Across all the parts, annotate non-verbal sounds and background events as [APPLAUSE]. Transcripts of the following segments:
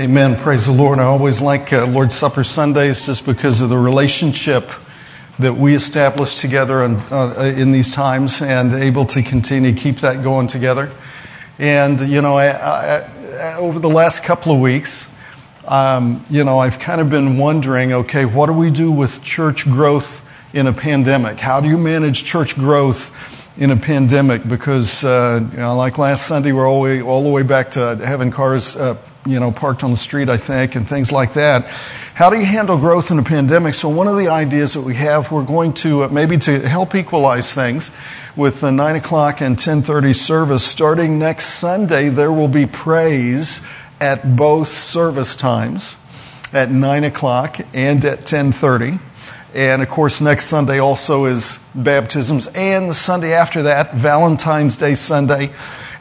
Amen. Praise the Lord. I always like uh, Lord's Supper Sundays just because of the relationship that we establish together in, uh, in these times and able to continue to keep that going together. And, you know, I, I, over the last couple of weeks, um, you know, I've kind of been wondering okay, what do we do with church growth in a pandemic? How do you manage church growth in a pandemic? Because, uh, you know, like last Sunday, we're all the way, all the way back to having cars, uh, you know, parked on the street, I think, and things like that. How do you handle growth in a pandemic? So one of the ideas that we have, we're going to uh, maybe to help equalize things with the nine o'clock and ten thirty service. Starting next Sunday, there will be praise at both service times, at nine o'clock and at ten thirty. And of course, next Sunday also is baptisms, and the Sunday after that, Valentine's Day Sunday.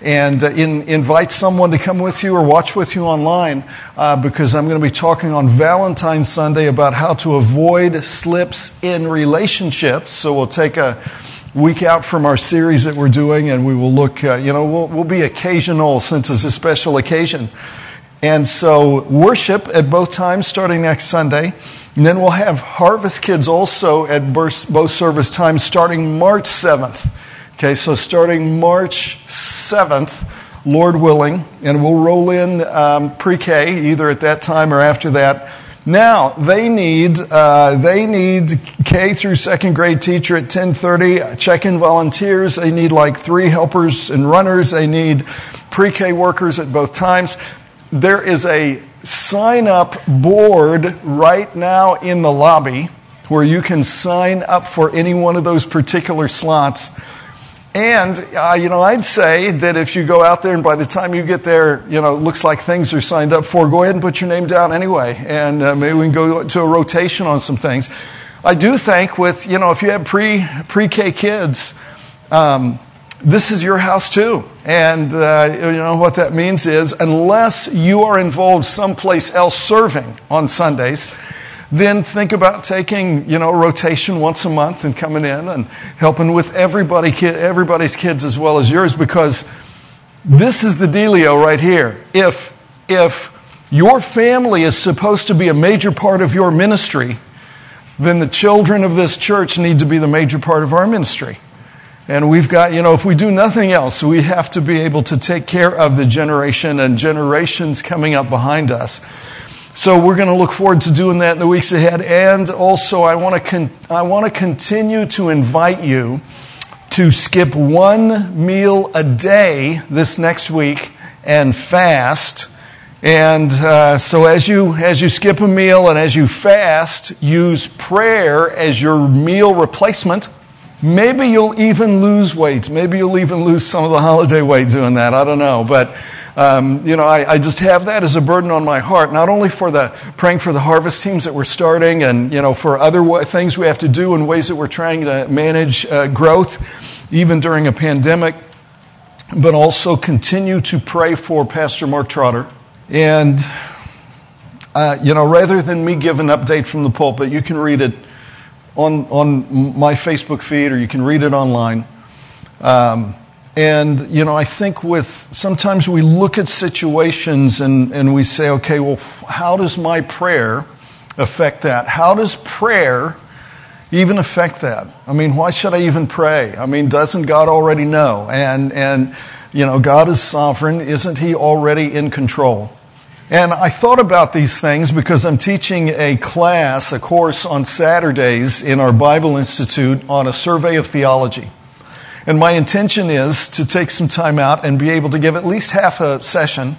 And uh, in, invite someone to come with you or watch with you online uh, because I'm going to be talking on Valentine's Sunday about how to avoid slips in relationships. So we'll take a week out from our series that we're doing and we will look, uh, you know, we'll, we'll be occasional since it's a special occasion. And so worship at both times starting next Sunday. And then we'll have Harvest Kids also at both service times starting March 7th. Okay, so starting March 7th, Lord willing, and we'll roll in um, pre K either at that time or after that. Now they need uh, they need K through second grade teacher at 10:30. Check-in volunteers. They need like three helpers and runners. They need pre-K workers at both times. There is a sign up board right now in the lobby where you can sign up for any one of those particular slots. And, uh, you know, I'd say that if you go out there and by the time you get there, you know, it looks like things are signed up for, go ahead and put your name down anyway. And uh, maybe we can go to a rotation on some things. I do think with, you know, if you have pre, pre-K kids, um, this is your house too. And, uh, you know, what that means is unless you are involved someplace else serving on Sundays, then think about taking, you know, rotation once a month and coming in and helping with everybody, everybody's kids as well as yours because this is the dealio right here. If, if your family is supposed to be a major part of your ministry, then the children of this church need to be the major part of our ministry. And we've got, you know, if we do nothing else, we have to be able to take care of the generation and generations coming up behind us. So we're going to look forward to doing that in the weeks ahead. And also, I want to con- I want to continue to invite you to skip one meal a day this next week and fast. And uh, so, as you as you skip a meal and as you fast, use prayer as your meal replacement. Maybe you'll even lose weight. Maybe you'll even lose some of the holiday weight doing that. I don't know, but um, you know, I, I, just have that as a burden on my heart, not only for the praying for the harvest teams that we're starting and, you know, for other w- things we have to do in ways that we're trying to manage uh, growth, even during a pandemic, but also continue to pray for Pastor Mark Trotter. And, uh, you know, rather than me give an update from the pulpit, you can read it on, on my Facebook feed or you can read it online. Um, and, you know, I think with sometimes we look at situations and, and we say, okay, well, how does my prayer affect that? How does prayer even affect that? I mean, why should I even pray? I mean, doesn't God already know? And, and, you know, God is sovereign. Isn't He already in control? And I thought about these things because I'm teaching a class, a course on Saturdays in our Bible Institute on a survey of theology. And my intention is to take some time out and be able to give at least half a session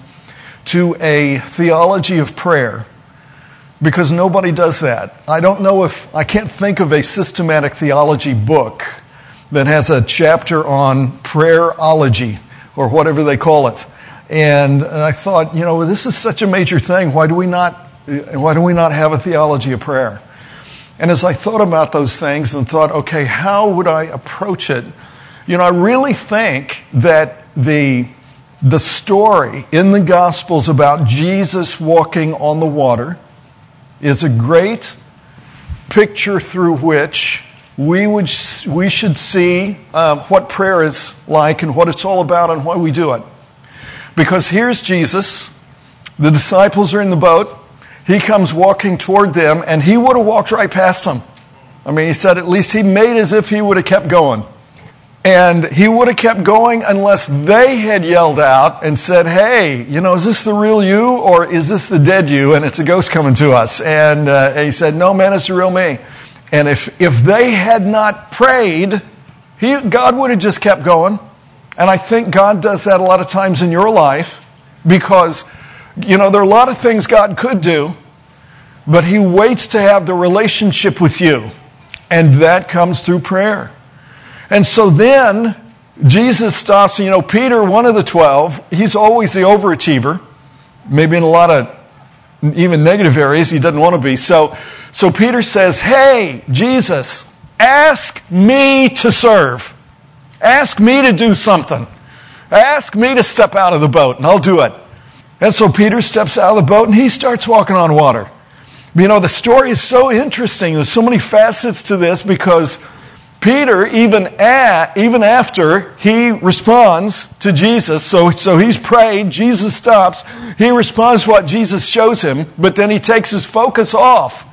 to a theology of prayer because nobody does that. I don't know if, I can't think of a systematic theology book that has a chapter on prayerology or whatever they call it. And I thought, you know, this is such a major thing. Why do we not, why do we not have a theology of prayer? And as I thought about those things and thought, okay, how would I approach it? You know, I really think that the, the story in the Gospels about Jesus walking on the water is a great picture through which we, would, we should see uh, what prayer is like and what it's all about and why we do it. Because here's Jesus, The disciples are in the boat. He comes walking toward them, and he would have walked right past them. I mean, he said at least he made as if he would have kept going. And he would have kept going unless they had yelled out and said, Hey, you know, is this the real you or is this the dead you? And it's a ghost coming to us. And, uh, he said, No, man, it's the real me. And if, if they had not prayed, he, God would have just kept going. And I think God does that a lot of times in your life because, you know, there are a lot of things God could do, but He waits to have the relationship with you. And that comes through prayer. And so then Jesus stops, you know, Peter, one of the 12, he's always the overachiever, maybe in a lot of even negative areas he doesn't want to be. So, so Peter says, Hey, Jesus, ask me to serve. Ask me to do something. Ask me to step out of the boat and I'll do it. And so Peter steps out of the boat and he starts walking on water. You know, the story is so interesting. There's so many facets to this because Peter, even, at, even after he responds to Jesus, so, so he's prayed, Jesus stops, he responds to what Jesus shows him, but then he takes his focus off.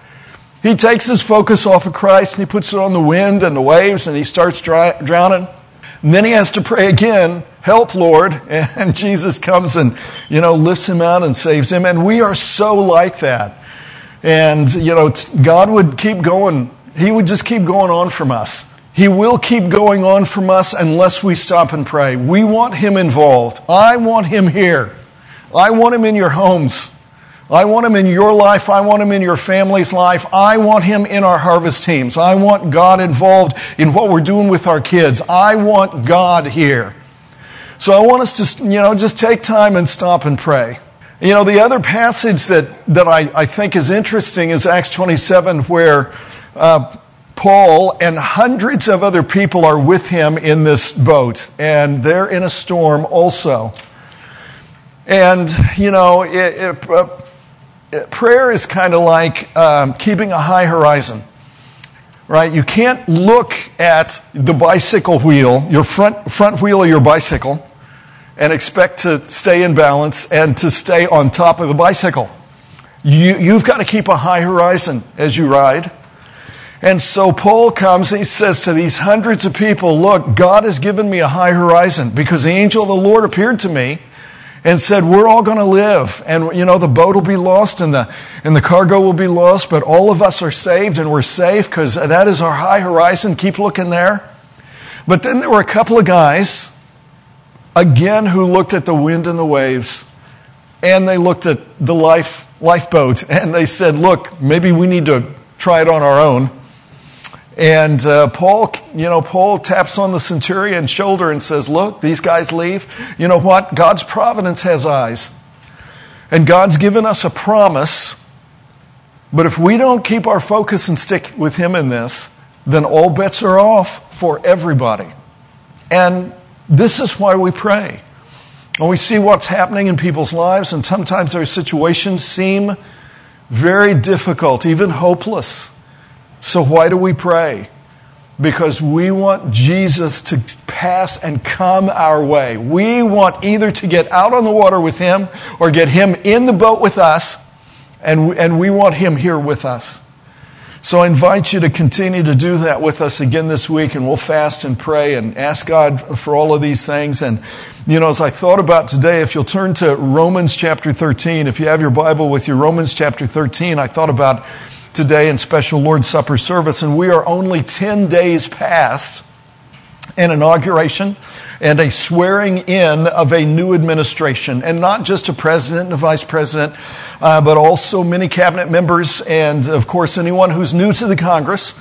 He takes his focus off of Christ and he puts it on the wind and the waves and he starts dry, drowning. And then he has to pray again, help Lord, [LAUGHS] and Jesus comes and, you know, lifts him out and saves him. And we are so like that. And, you know, God would keep going. He would just keep going on from us. He will keep going on from us unless we stop and pray. We want Him involved. I want Him here. I want Him in your homes. I want Him in your life. I want Him in your family's life. I want Him in our harvest teams. I want God involved in what we're doing with our kids. I want God here. So I want us to, you know, just take time and stop and pray. You know, the other passage that, that I, I think is interesting is Acts 27, where uh, Paul and hundreds of other people are with him in this boat, and they're in a storm also. And, you know, it, it, uh, prayer is kind of like um, keeping a high horizon, right? You can't look at the bicycle wheel, your front, front wheel of your bicycle, and expect to stay in balance and to stay on top of the bicycle. You, you've got to keep a high horizon as you ride. And so Paul comes and he says to these hundreds of people, Look, God has given me a high horizon because the angel of the Lord appeared to me and said, We're all going to live. And, you know, the boat will be lost and the, and the cargo will be lost, but all of us are saved and we're safe because that is our high horizon. Keep looking there. But then there were a couple of guys, again, who looked at the wind and the waves and they looked at the life, lifeboat and they said, Look, maybe we need to try it on our own. And uh, Paul, you know, Paul taps on the centurion's shoulder and says, Look, these guys leave. You know what? God's providence has eyes. And God's given us a promise. But if we don't keep our focus and stick with Him in this, then all bets are off for everybody. And this is why we pray. And we see what's happening in people's lives, and sometimes their situations seem very difficult, even hopeless. So, why do we pray? Because we want Jesus to pass and come our way. We want either to get out on the water with Him or get Him in the boat with us, and, and we want Him here with us. So I invite you to continue to do that with us again this week, and we'll fast and pray and ask God for all of these things. And, you know, as I thought about today, if you'll turn to Romans chapter 13, if you have your Bible with you, Romans chapter 13, I thought about today in special Lord's Supper service, and we are only 10 days past an inauguration and a swearing in of a new administration, and not just a president and a vice president, uh, but also many cabinet members, and of course, anyone who's new to the Congress.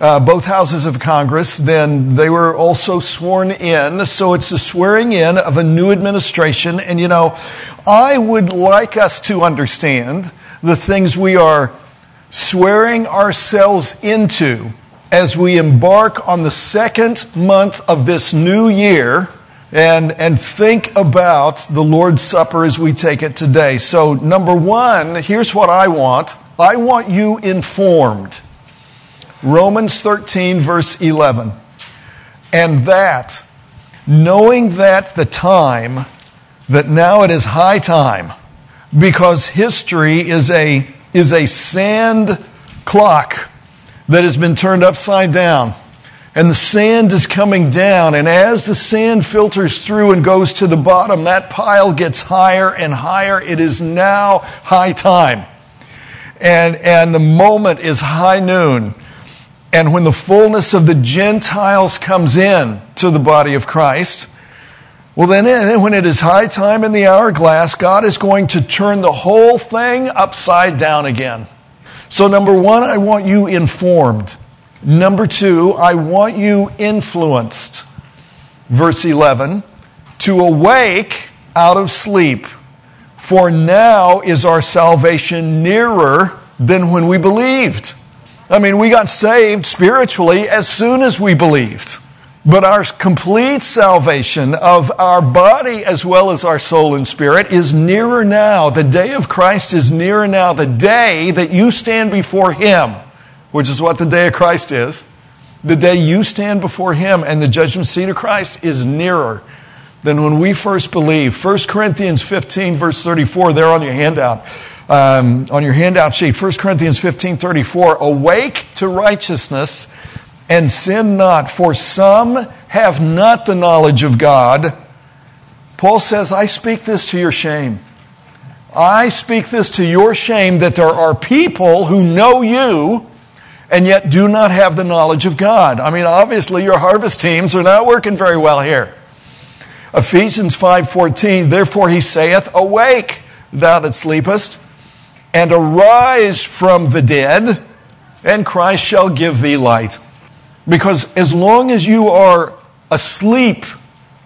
Uh, both houses of Congress, then they were also sworn in. So it's the swearing in of a new administration. And you know, I would like us to understand the things we are swearing ourselves into as we embark on the second month of this new year and, and think about the Lord's Supper as we take it today. So, number one, here's what I want I want you informed. Romans 13, verse 11. And that, knowing that the time, that now it is high time, because history is a, is a sand clock that has been turned upside down. And the sand is coming down. And as the sand filters through and goes to the bottom, that pile gets higher and higher. It is now high time. And, and the moment is high noon. And when the fullness of the Gentiles comes in to the body of Christ, well, then, then when it is high time in the hourglass, God is going to turn the whole thing upside down again. So, number one, I want you informed. Number two, I want you influenced. Verse 11, to awake out of sleep, for now is our salvation nearer than when we believed. I mean, we got saved spiritually as soon as we believed. But our complete salvation of our body as well as our soul and spirit is nearer now. The day of Christ is nearer now. The day that you stand before Him, which is what the day of Christ is, the day you stand before Him and the judgment seat of Christ is nearer than when we first believed. 1 Corinthians 15, verse 34, there on your handout. Um, on your handout sheet, 1 Corinthians 15, 34, awake to righteousness and sin not, for some have not the knowledge of God. Paul says, I speak this to your shame. I speak this to your shame that there are people who know you and yet do not have the knowledge of God. I mean, obviously your harvest teams are not working very well here. Ephesians 5:14 Therefore he saith awake thou that sleepest and arise from the dead and Christ shall give thee light. Because as long as you are asleep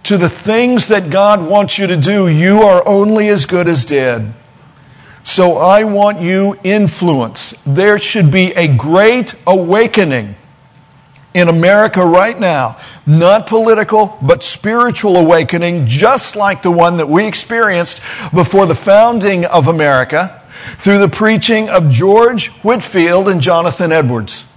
to the things that God wants you to do, you are only as good as dead. So I want you influence. There should be a great awakening in America right now. Not political, but spiritual awakening, just like the one that we experienced before the founding of America through the preaching of George Whitefield and Jonathan Edwards.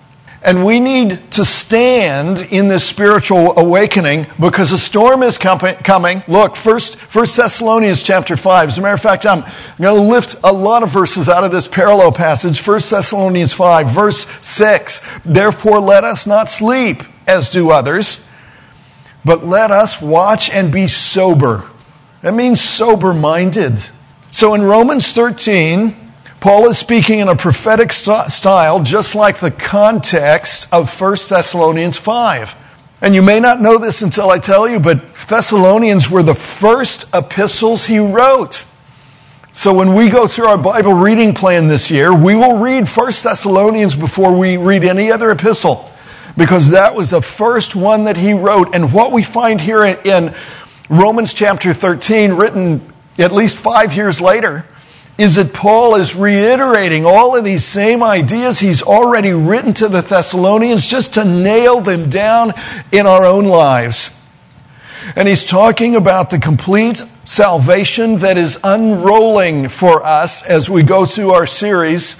And we need to stand in this spiritual awakening because a storm is coming. Look, first, First Thessalonians chapter 5. As a matter of fact, I'm going to lift a lot of verses out of this parallel passage. First Thessalonians 5, verse 6. Therefore, let us not sleep as do others, but let us watch and be sober. That means sober minded. So in Romans 13, Paul is speaking in a prophetic st- style, just like the context of 1 Thessalonians 5. And you may not know this until I tell you, but Thessalonians were the first epistles he wrote. So when we go through our Bible reading plan this year, we will read 1 Thessalonians before we read any other epistle, because that was the first one that he wrote. And what we find here in Romans chapter 13, written at least five years later, is that Paul is reiterating all of these same ideas he's already written to the Thessalonians just to nail them down in our own lives. And he's talking about the complete salvation that is unrolling for us as we go through our series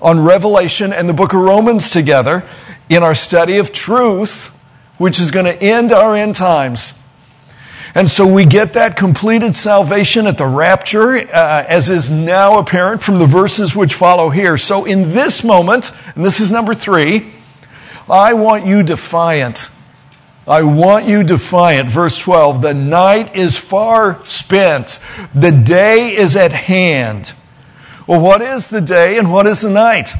on Revelation and the book of Romans together in our study of truth, which is going to end our end times. And so we get that completed salvation at the rapture, uh, as is now apparent from the verses which follow here. So in this moment, and this is number three, I want you defiant. I want you defiant. Verse 12, the night is far spent. The day is at hand. Well, what is the day and what is the night?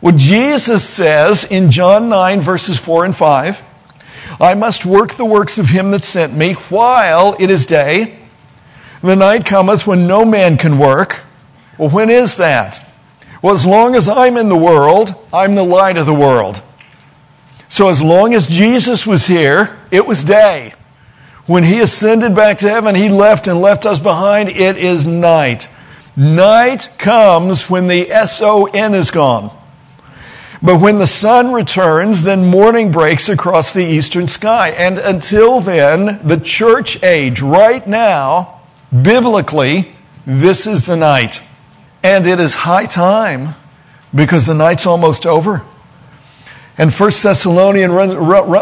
Well, Jesus says in John 9, verses 4 and 5, I must work the works of him that sent me while it is day. The night cometh when no man can work. Well, when is that? Well, as long as I'm in the world, I'm the light of the world. So as long as Jesus was here, it was day. When he ascended back to heaven, he left and left us behind. It is night. Night comes when the S-O-N is gone. But when the sun returns, then morning breaks across the eastern sky. And until then, the church age, right now, biblically, this is the night. And it is high time because the night's almost over. And 1 Thessalonians,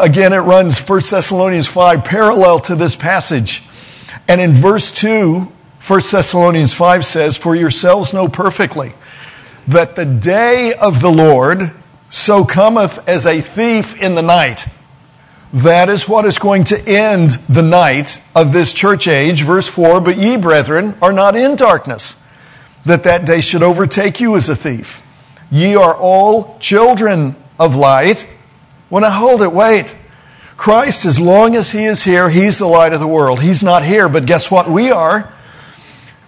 again, it runs 1 Thessalonians 5 parallel to this passage. And in verse 2, 1 1 Thessalonians 5 says, For yourselves know perfectly that the day of the Lord so cometh as a thief in the night. That is what is going to end the night of this church age. Verse 4 But ye, brethren, are not in darkness, that that day should overtake you as a thief. Ye are all children of light. When I hold it, wait. Christ, as long as He is here, He's the light of the world. He's not here, but guess what? We are.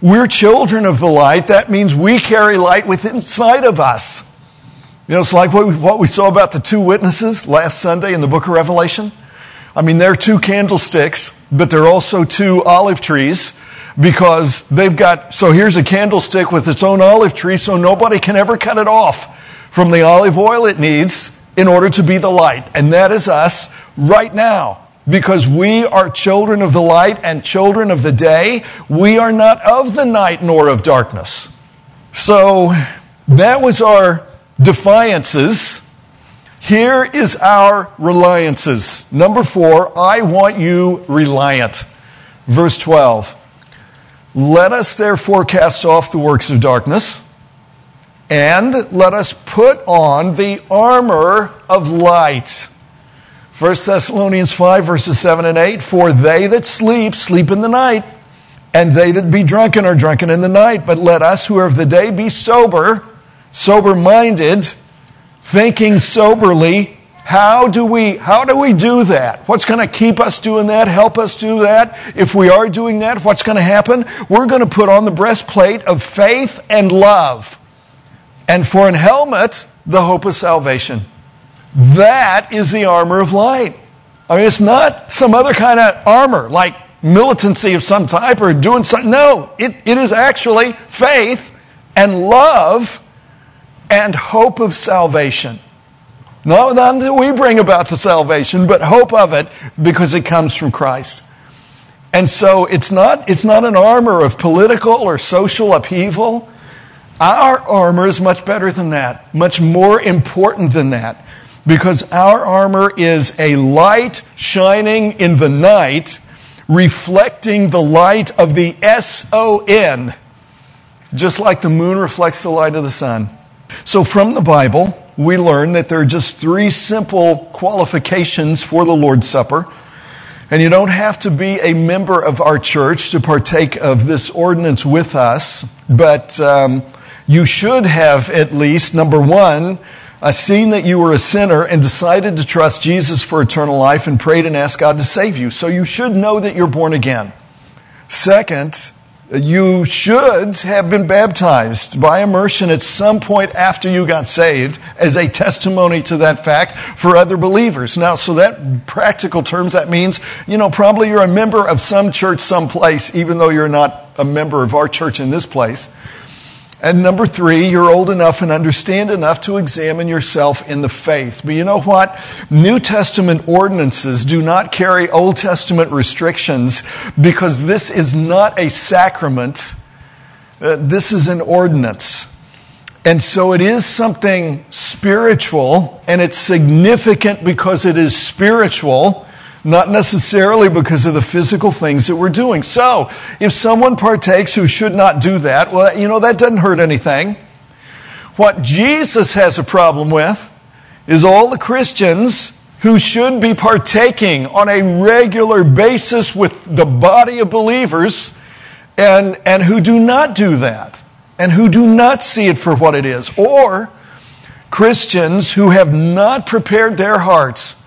We're children of the light. That means we carry light within inside of us. You know, it's like what we, what we saw about the two witnesses last Sunday in the book of Revelation. I mean, they're two candlesticks, but they're also two olive trees because they've got, so here's a candlestick with its own olive tree, so nobody can ever cut it off from the olive oil it needs in order to be the light. And that is us right now. Because we are children of the light and children of the day. We are not of the night nor of darkness. So that was our defiances. Here is our reliances. Number four, I want you reliant. Verse 12. Let us therefore cast off the works of darkness and let us put on the armor of light. 1 Thessalonians 5, verses 7 and 8 For they that sleep, sleep in the night, and they that be drunken are drunken in the night. But let us who are of the day be sober sober minded, thinking soberly. How do we, how do we do that? What's going to keep us doing that? Help us do that? If we are doing that, what's going to happen? We're going to put on the breastplate of faith and love. And for an helmet, the hope of salvation. That is the armor of light. I mean, it's not some other kind of armor, like militancy of some type or doing something. No, it, it is actually faith and love and hope of salvation. Not that we bring about the salvation, but hope of it because it comes from Christ. And so it's not, it's not an armor of political or social upheaval. Our armor is much better than that, much more important than that, because our armor is a light shining in the night, reflecting the light of the S O N, just like the moon reflects the light of the sun. So, from the Bible, we learn that there are just three simple qualifications for the Lord's Supper. And you don't have to be a member of our church to partake of this ordinance with us, but um, you should have at least, number one, uh, seen that you were a sinner and decided to trust Jesus for eternal life and prayed and asked God to save you. So you should know that you're born again. Second, you should have been baptized by immersion at some point after you got saved as a testimony to that fact for other believers. Now, so that practical terms, that means, you know, probably you're a member of some church someplace, even though you're not a member of our church in this place. And number three, you're old enough and understand enough to examine yourself in the faith. But you know what? New Testament ordinances do not carry Old Testament restrictions because this is not a sacrament. Uh, this is an ordinance. And so it is something spiritual and it's significant because it is spiritual not necessarily because of the physical things that we're doing. So, if someone partakes who should not do that, well, you know, that doesn't hurt anything. What Jesus has a problem with is all the Christians who should be partaking on a regular basis with the body of believers and, and who do not do that and who do not see it for what it is. Or Christians who have not prepared their hearts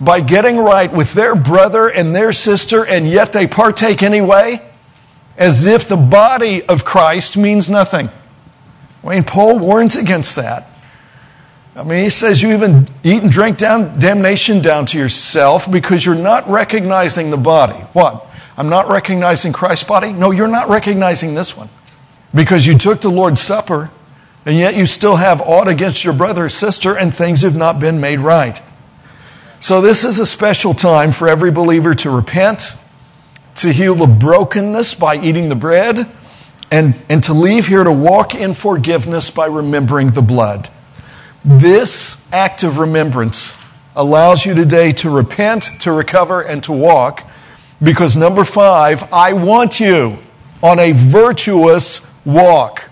by getting right with their brother and their sister, and yet they partake anyway, as if the body of Christ means nothing. I mean, Paul warns against that. I mean, he says you even eat and drink down damnation down to yourself because you're not recognizing the body. What? I'm not recognizing Christ's body? No, you're not recognizing this one. Because you took the Lord's Supper, and yet you still have aught against your brother or sister, and things have not been made right. So, this is a special time for every believer to repent, to heal the brokenness by eating the bread, and, and to leave here to walk in forgiveness by remembering the blood. This act of remembrance allows you today to repent, to recover, and to walk because number five, I want you. on a virtuous walk.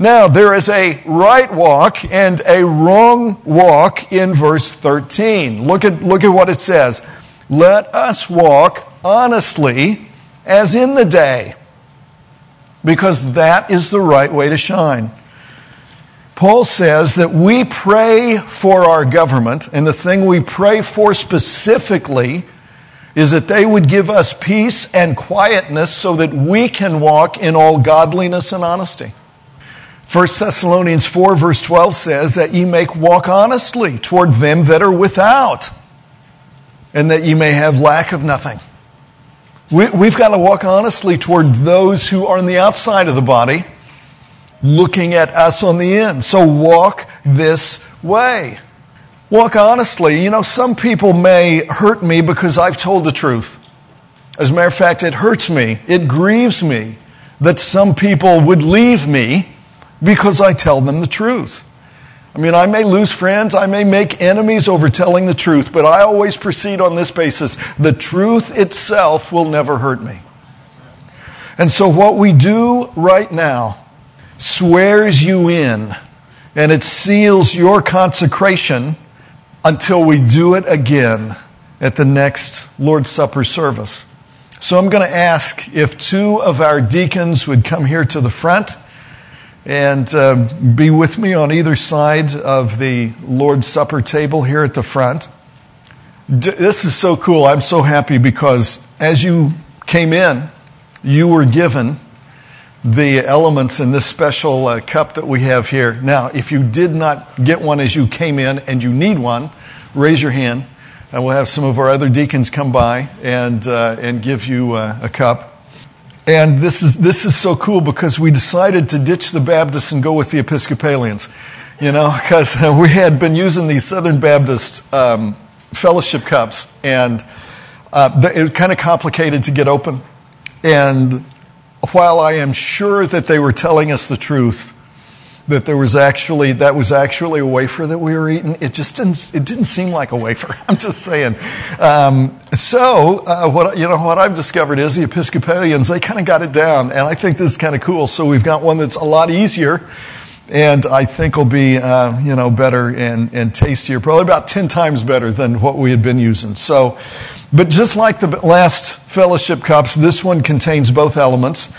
Now, there is a right walk and a wrong walk in verse 13. Look at, look at what it says. Let us walk honestly as in the day, because that is the right way to shine. Paul says that we pray for our government, and the thing we pray for specifically is that they would give us peace and quietness so that we can walk in all godliness and honesty. 1 Thessalonians 4, verse 12 says that ye may walk honestly toward them that are without, and that ye may have lack of nothing. We, have got to walk honestly toward those who are on the outside of the body, looking at us on the end. So walk this way. Walk honestly. You know, some people may hurt me because I've told the truth. As a matter of fact, it hurts me, it grieves me that some people would leave me because I tell them the truth. I mean, I may lose friends, I may make enemies over telling the truth, but I always proceed on this basis. The truth itself will never hurt me. And so, what we do right now swears you in and it seals your consecration until we do it again at the next Lord's Supper service. So, I'm going to ask if two of our deacons would come here to the front and uh, be with me on either side of the Lord's Supper table here at the front. This is so cool. I'm so happy because as you came in, you were given the elements in this special uh, cup that we have here. Now, if you did not get one as you came in and you need one, raise your hand, and we'll have some of our other deacons come by and, uh, and give you uh, a cup. And this is, this is so cool because we decided to ditch the Baptists and go with the Episcopalians. You know, because we had been using these Southern Baptist um, fellowship cups, and uh, it was kind of complicated to get open. And while I am sure that they were telling us the truth, that there was actually that was actually a wafer that we were eating. It just didn't it didn't seem like a wafer. [LAUGHS] I'm just saying. Um, so uh, what you know what I've discovered is the Episcopalians they kind of got it down, and I think this is kind of cool. So we've got one that's a lot easier. And I think will be, uh, you know, better and, and tastier, probably about 10 times better than what we had been using. So, but just like the last fellowship cups, this one contains both elements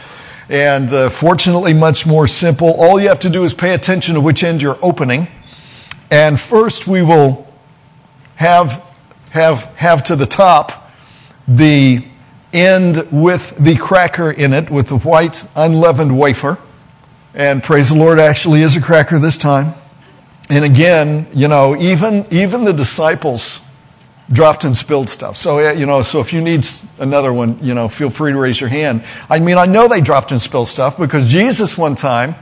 and uh, fortunately much more simple. All you have to do is pay attention to which end you're opening. And first we will have, have, have to the top the end with the cracker in it, with the white unleavened wafer. And praise the Lord, actually is a cracker this time. And again, you know, even, even the disciples dropped and spilled stuff. So, you know, so if you need another one, you know, feel free to raise your hand. I mean, I know they dropped and spilled stuff because Jesus one time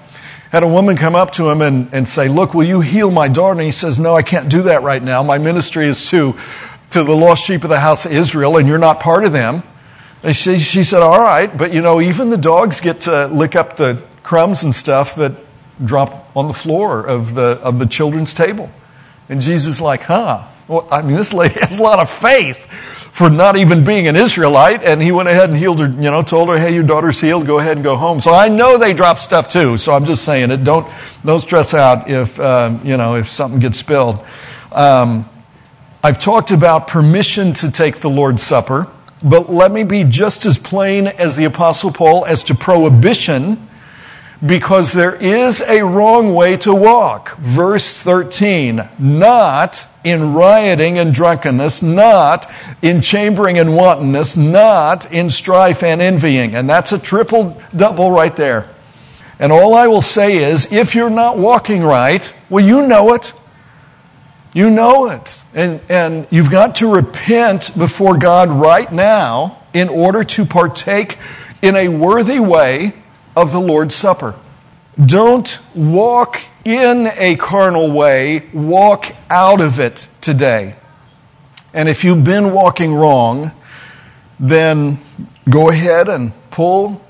had a woman come up to him and, and say, look, will you heal my daughter? And he says, no, I can't do that right now. My ministry is to, to the lost sheep of the house of Israel and you're not part of them. And she, she said, all right, but you know, even the dogs get to lick up the crumbs and stuff that drop on the floor of the, of the children's table. And Jesus like, huh? Well, I mean, this lady [LAUGHS] has a lot of faith for not even being an Israelite, and he went ahead and healed her, you know, told her, hey, your daughter's healed, go ahead and go home. So I know they drop stuff too, so I'm just saying it. Don't, don't stress out if, um, you know, if something gets spilled. Um, I've talked about permission to take the Lord's Supper, but let me be just as plain as the Apostle Paul as to prohibition because there is a wrong way to walk. Verse 13, not in rioting and drunkenness, not in chambering and wantonness, not in strife and envying. And that's a triple double right there. And all I will say is, if you're not walking right, well, you know it. You know it. And, and you've got to repent before God right now in order to partake in a worthy way of the Lord's Supper. Don't walk in a carnal way, walk out of it today. And if you've been walking wrong, then go ahead and pull,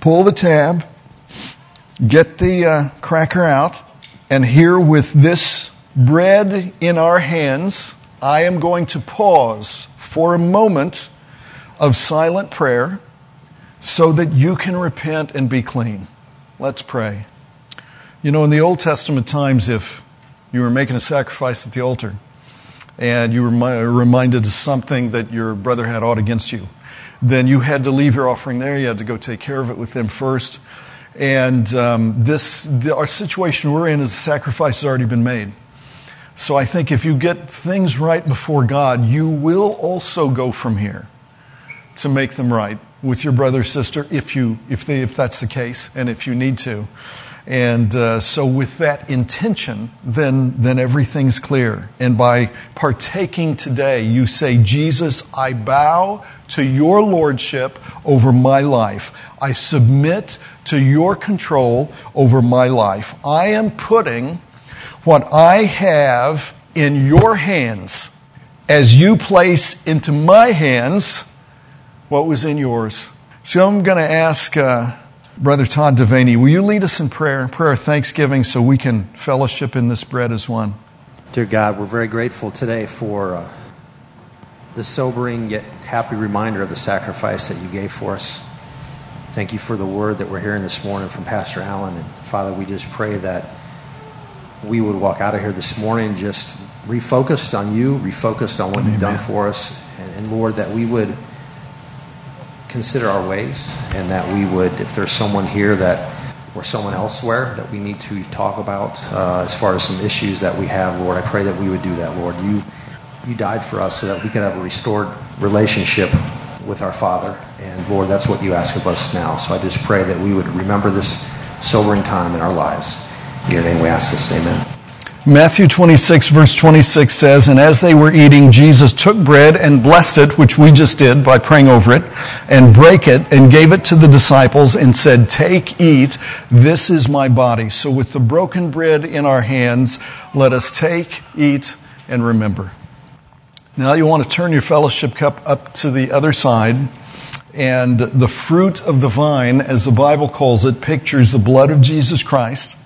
pull the tab, get the uh, cracker out, and here with this bread in our hands, I am going to pause for a moment of silent prayer so that you can repent and be clean. Let's pray. You know, in the Old Testament times, if you were making a sacrifice at the altar and you were reminded of something that your brother had ought against you, then you had to leave your offering there. You had to go take care of it with them first. And um, this, the, our situation we're in is the sacrifice has already been made. So I think if you get things right before God, you will also go from here to make them right with your brother or sister if, you, if, they, if that's the case and if you need to. And uh, so, with that intention, then, then everything's clear. And by partaking today, you say, Jesus, I bow to your lordship over my life. I submit to your control over my life. I am putting what I have in your hands as you place into my hands what was in yours. So I'm going to ask. Uh, Brother Todd Devaney, will you lead us in prayer, in prayer of thanksgiving, so we can fellowship in this bread as one? Dear God, we're very grateful today for uh, the sobering yet happy reminder of the sacrifice that you gave for us. Thank you for the word that we're hearing this morning from Pastor Allen. And Father, we just pray that we would walk out of here this morning just refocused on you, refocused on what Amen. you've done for us. And, and Lord, that we would consider our ways and that we would, if there's someone here that or someone elsewhere that we need to talk about uh, as far as some issues that we have, Lord, I pray that we would do that, Lord. You, you died for us so that we could have a restored relationship with our Father. And Lord, that's what you ask of us now. So I just pray that we would remember this sobering time in our lives. In your name we ask this. Amen. Matthew 26, verse 26 says, And as they were eating, Jesus took bread and blessed it, which we just did by praying over it, and break it and gave it to the disciples and said, Take, eat, this is my body. So with the broken bread in our hands, let us take, eat, and remember. Now you want to turn your fellowship cup up to the other side. And the fruit of the vine, as the Bible calls it, pictures the blood of Jesus Christ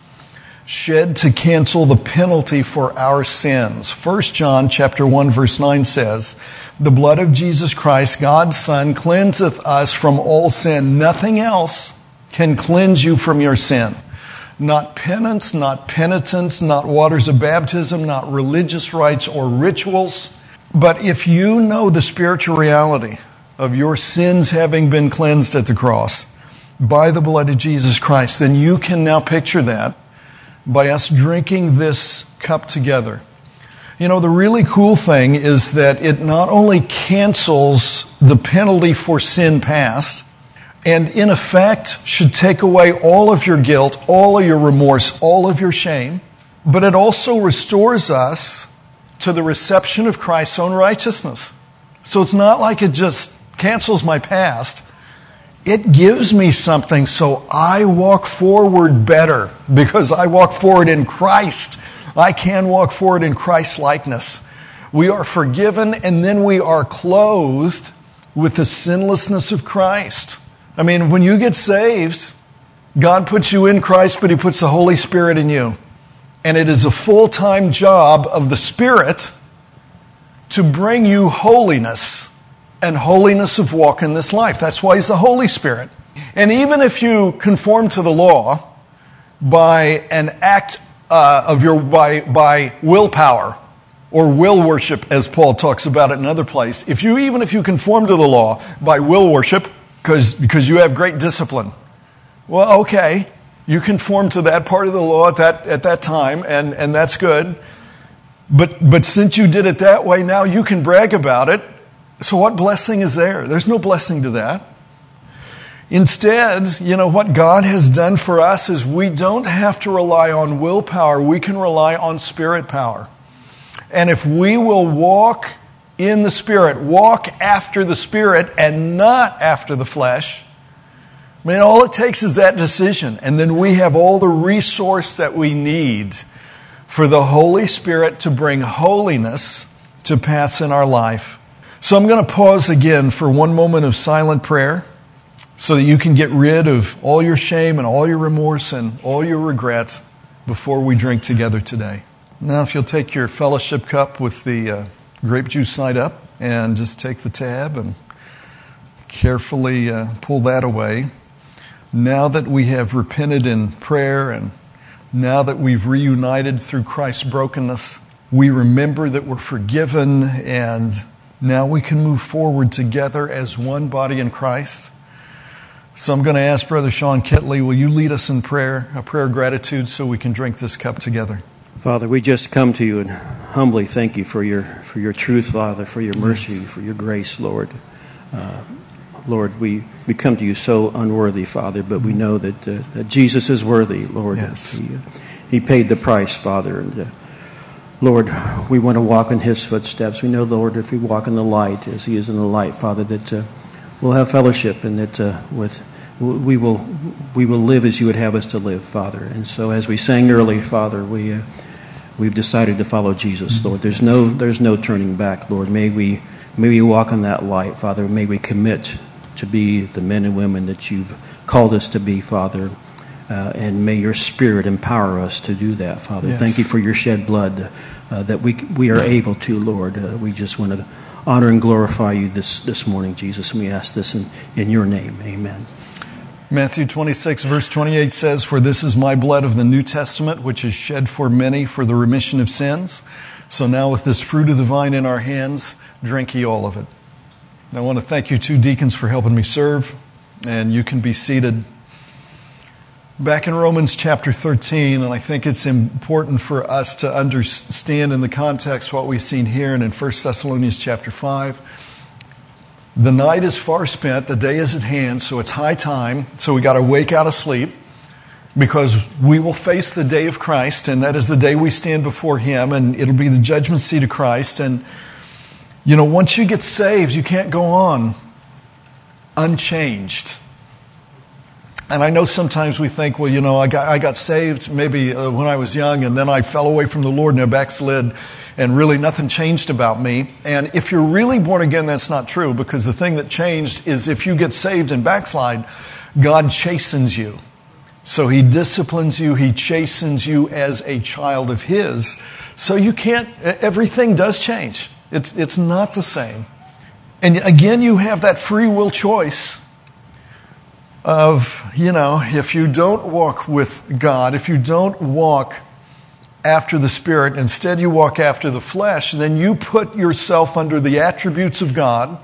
shed to cancel the penalty for our sins. 1 John chapter 1 verse 9 says, "The blood of Jesus Christ, God's son, cleanseth us from all sin. Nothing else can cleanse you from your sin." Not penance, not penitence, not waters of baptism, not religious rites or rituals. But if you know the spiritual reality of your sins having been cleansed at the cross by the blood of Jesus Christ, then you can now picture that by us drinking this cup together. You know, the really cool thing is that it not only cancels the penalty for sin past, and in effect should take away all of your guilt, all of your remorse, all of your shame, but it also restores us to the reception of Christ's own righteousness. So it's not like it just cancels my past, it gives me something so I walk forward better because I walk forward in Christ. I can walk forward in Christ's likeness. We are forgiven and then we are clothed with the sinlessness of Christ. I mean, when you get saved, God puts you in Christ, but He puts the Holy Spirit in you. And it is a full time job of the Spirit to bring you holiness and holiness of walk in this life. That's why He's the Holy Spirit. And even if you conform to the law by an act uh, of your, by, by willpower, or will worship, as Paul talks about it in another place, if you, even if you conform to the law by will worship, because, because you have great discipline, well, okay, you conform to that part of the law at that, at that time, and, and that's good. But, but since you did it that way, now you can brag about it so, what blessing is there? There's no blessing to that. Instead, you know, what God has done for us is we don't have to rely on willpower, we can rely on spirit power. And if we will walk in the Spirit, walk after the Spirit and not after the flesh, I mean, all it takes is that decision. And then we have all the resource that we need for the Holy Spirit to bring holiness to pass in our life. So I'm going to pause again for one moment of silent prayer so that you can get rid of all your shame and all your remorse and all your regrets before we drink together today. Now, if you'll take your fellowship cup with the uh, grape juice side up and just take the tab and carefully uh, pull that away. Now that we have repented in prayer and now that we've reunited through Christ's brokenness, we remember that we're forgiven and now we can move forward together as one body in Christ. So I'm going to ask Brother Sean Kitley, will you lead us in prayer, a prayer of gratitude so we can drink this cup together? Father, we just come to you and humbly thank you for your, for your truth, Father, for your mercy, for your grace, Lord. Uh, Lord, we, we come to you so unworthy, Father, but we know that, uh, that Jesus is worthy, Lord. Yes. He, uh, he paid the price, Father. And uh, Lord, we want to walk in his footsteps. We know, Lord, if we walk in the light as he is in the light, Father, that uh, we'll have fellowship and that uh, with we will we will live as you would have us to live, Father. And so, as we sang early, Father, we uh, we've decided to follow Jesus, Lord. There's no there's no turning back, Lord. May we may we walk in that light, Father. May we commit to be the men and women that you've called us to be, Father. Uh, and may your Spirit empower us to do that, Father. Yes. Thank you for your shed blood uh, that we we are able to, Lord. Uh, we just want to honor and glorify you this this morning, Jesus, and we ask this in in your name, Amen. Matthew 26, verse 28 says, For this is my blood of the New Testament, which is shed for many for the remission of sins. So now, with this fruit of the vine in our hands, drink ye all of it. And I want to thank you, two deacons, for helping me serve, and you can be seated. Back in Romans chapter 13, and I think it's important for us to understand in the context what we've seen here and in 1 Thessalonians chapter 5. The night is far spent, the day is at hand, so it's high time. So we got to wake out of sleep because we will face the day of Christ, and that is the day we stand before Him, and it'll be the judgment seat of Christ. And, you know, once you get saved, you can't go on unchanged. And I know sometimes we think, well, you know, I got, I got saved maybe uh, when I was young, and then I fell away from the Lord and I backslid and really nothing changed about me. And if you're really born again, that's not true because the thing that changed is if you get saved and backslide, God chastens you. So he disciplines you, he chastens you as a child of his. So you can't, everything does change. It's, it's not the same. And again, you have that free will choice of, you know, if you don't walk with God, if you don't walk after the Spirit, instead you walk after the flesh, then you put yourself under the attributes of God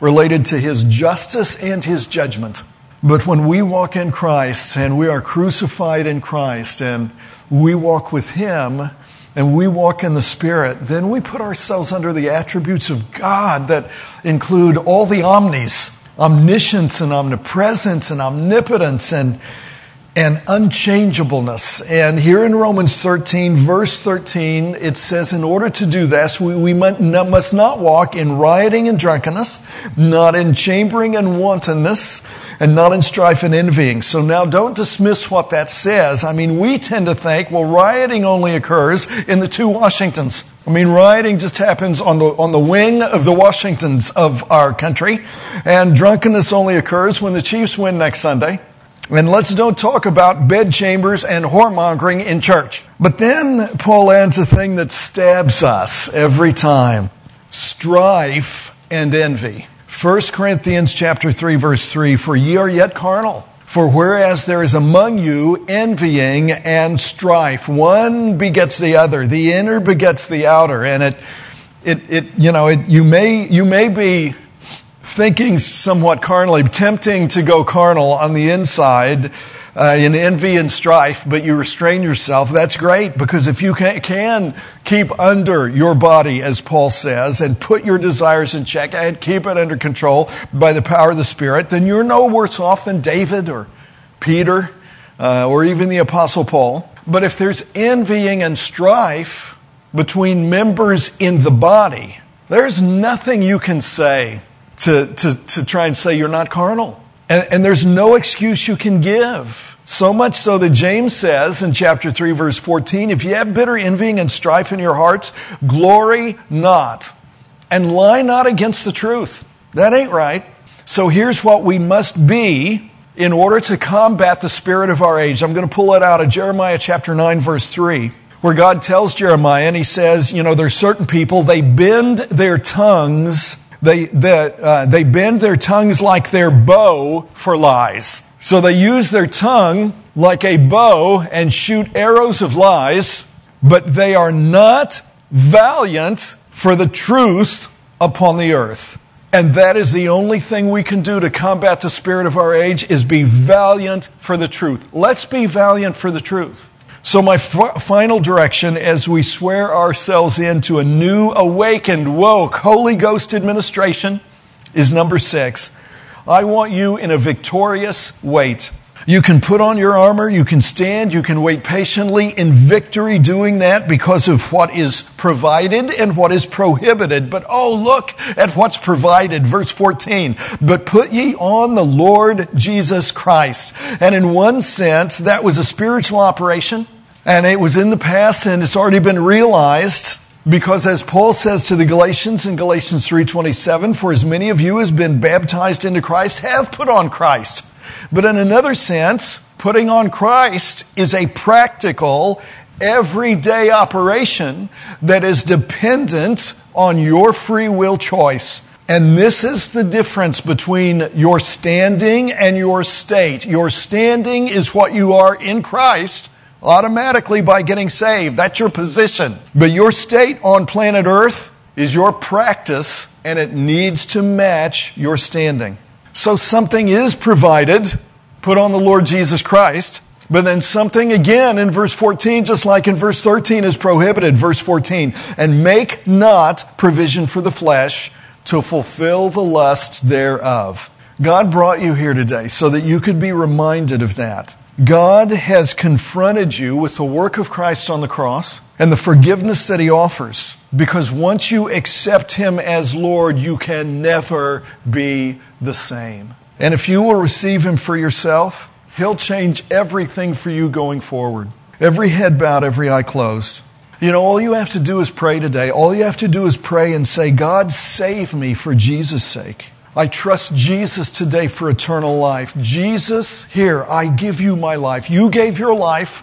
related to His justice and His judgment. But when we walk in Christ and we are crucified in Christ and we walk with Him and we walk in the Spirit, then we put ourselves under the attributes of God that include all the omnis, omniscience and omnipresence and omnipotence and and unchangeableness. And here in Romans 13, verse 13, it says, in order to do this, we, we must not walk in rioting and drunkenness, not in chambering and wantonness, and not in strife and envying. So now don't dismiss what that says. I mean, we tend to think, well, rioting only occurs in the two Washingtons. I mean, rioting just happens on the, on the wing of the Washingtons of our country, and drunkenness only occurs when the Chiefs win next Sunday. And let's don't talk about bedchambers and whoremongering in church. But then Paul adds a thing that stabs us every time. Strife and envy. 1 Corinthians chapter 3 verse 3, for ye are yet carnal. For whereas there is among you envying and strife, one begets the other, the inner begets the outer, and it, it, it you know, it, you may, you may be thinking somewhat carnally, tempting to go carnal on the inside uh, in envy and strife, but you restrain yourself, that's great because if you can, can, keep under your body, as Paul says, and put your desires in check and keep it under control by the power of the Spirit, then you're no worse off than David or Peter uh, or even the Apostle Paul. But if there's envying and strife between members in the body, there's nothing you can say to, to, to try and say you're not carnal. And, and there's no excuse you can give. So much so that James says in chapter 3, verse 14, if you have bitter envying and strife in your hearts, glory not and lie not against the truth. That ain't right. So here's what we must be in order to combat the spirit of our age. I'm going to pull it out of Jeremiah chapter 9, verse 3, where God tells Jeremiah, and he says, you know, there's certain people, they bend their tongues They, they, uh, they bend their tongues like their bow for lies. So they use their tongue like a bow and shoot arrows of lies, but they are not valiant for the truth upon the earth. And that is the only thing we can do to combat the spirit of our age is be valiant for the truth. Let's be valiant for the truth. So my f- final direction as we swear ourselves into a new, awakened, woke, Holy Ghost administration is number six. I want you in a victorious wait. You can put on your armor, you can stand, you can wait patiently in victory doing that because of what is provided and what is prohibited. But oh, look at what's provided. Verse 14. But put ye on the Lord Jesus Christ. And in one sense, that was a spiritual operation and it was in the past and it's already been realized because as Paul says to the Galatians in Galatians 3:27, for as many of you as been baptized into Christ have put on Christ. But in another sense, putting on Christ is a practical, everyday operation that is dependent on your free will choice. And this is the difference between your standing and your state. Your standing is what you are in Christ automatically by getting saved. That's your position. But your state on planet Earth is your practice and it needs to match your standing. So something is provided, put on the Lord Jesus Christ, but then something again in verse 14, just like in verse 13, is prohibited. Verse 14, and make not provision for the flesh to fulfill the lusts thereof. God brought you here today so that you could be reminded of that. God has confronted you with the work of Christ on the cross and the forgiveness that He offers. Because once you accept Him as Lord, you can never be the same. And if you will receive Him for yourself, He'll change everything for you going forward. Every head bowed, every eye closed. You know, all you have to do is pray today. All you have to do is pray and say, God, save me for Jesus' sake. I trust Jesus today for eternal life. Jesus, here, I give you my life. You gave your life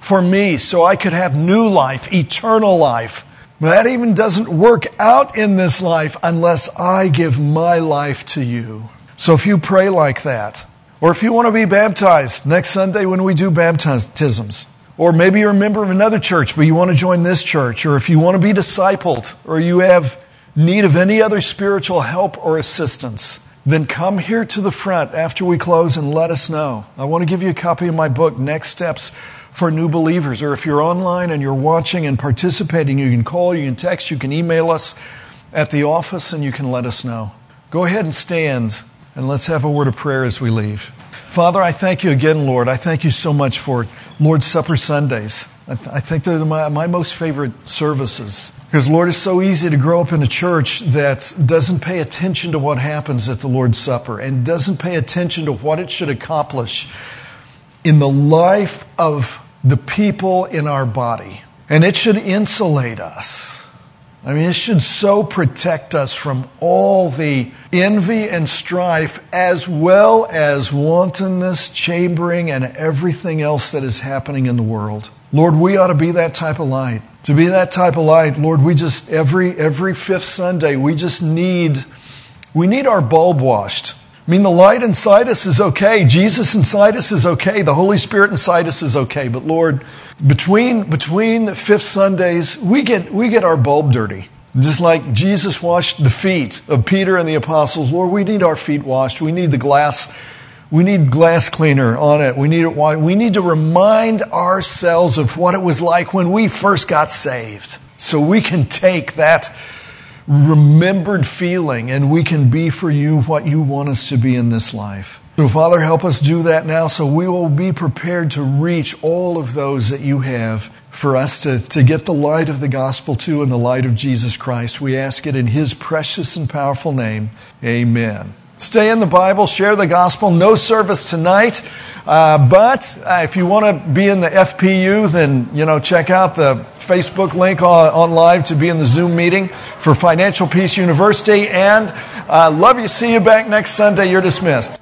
for me so I could have new life, eternal life. That even doesn't work out in this life unless I give my life to you. So if you pray like that, or if you want to be baptized next Sunday when we do baptisms, or maybe you're a member of another church, but you want to join this church, or if you want to be discipled, or you have need of any other spiritual help or assistance, then come here to the front after we close and let us know. I want to give you a copy of my book, Next Steps for New Believers. Or if you're online and you're watching and participating, you can call, you can text, you can email us at the office, and you can let us know. Go ahead and stand, and let's have a word of prayer as we leave. Father, I thank you again, Lord. I thank you so much for Lord's Supper Sundays. I, th- I think they're my, my most favorite services. Because, Lord, it's so easy to grow up in a church that doesn't pay attention to what happens at the Lord's Supper and doesn't pay attention to what it should accomplish in the life of the people in our body. And it should insulate us. I mean, it should so protect us from all the envy and strife, as well as wantonness, chambering, and everything else that is happening in the world. Lord, we ought to be that type of light. To be that type of light, Lord, we just every every fifth Sunday, we just need we need our bulb washed. I mean, the light inside us is okay. Jesus inside us is okay. The Holy Spirit inside us is okay. But Lord, between between fifth Sundays, we get we get our bulb dirty. Just like Jesus washed the feet of Peter and the apostles, Lord, we need our feet washed. We need the glass we need glass cleaner on it. We need it. We need to remind ourselves of what it was like when we first got saved. So we can take that remembered feeling and we can be for you what you want us to be in this life. So, Father, help us do that now so we will be prepared to reach all of those that you have for us to, to get the light of the gospel to and the light of Jesus Christ. We ask it in his precious and powerful name. Amen. Stay in the Bible, share the gospel. No service tonight. Uh, but uh, if you want to be in the FPU, then you know check out the Facebook link on, on live to be in the Zoom meeting for Financial Peace University. And uh, love you. See you back next Sunday. You're dismissed.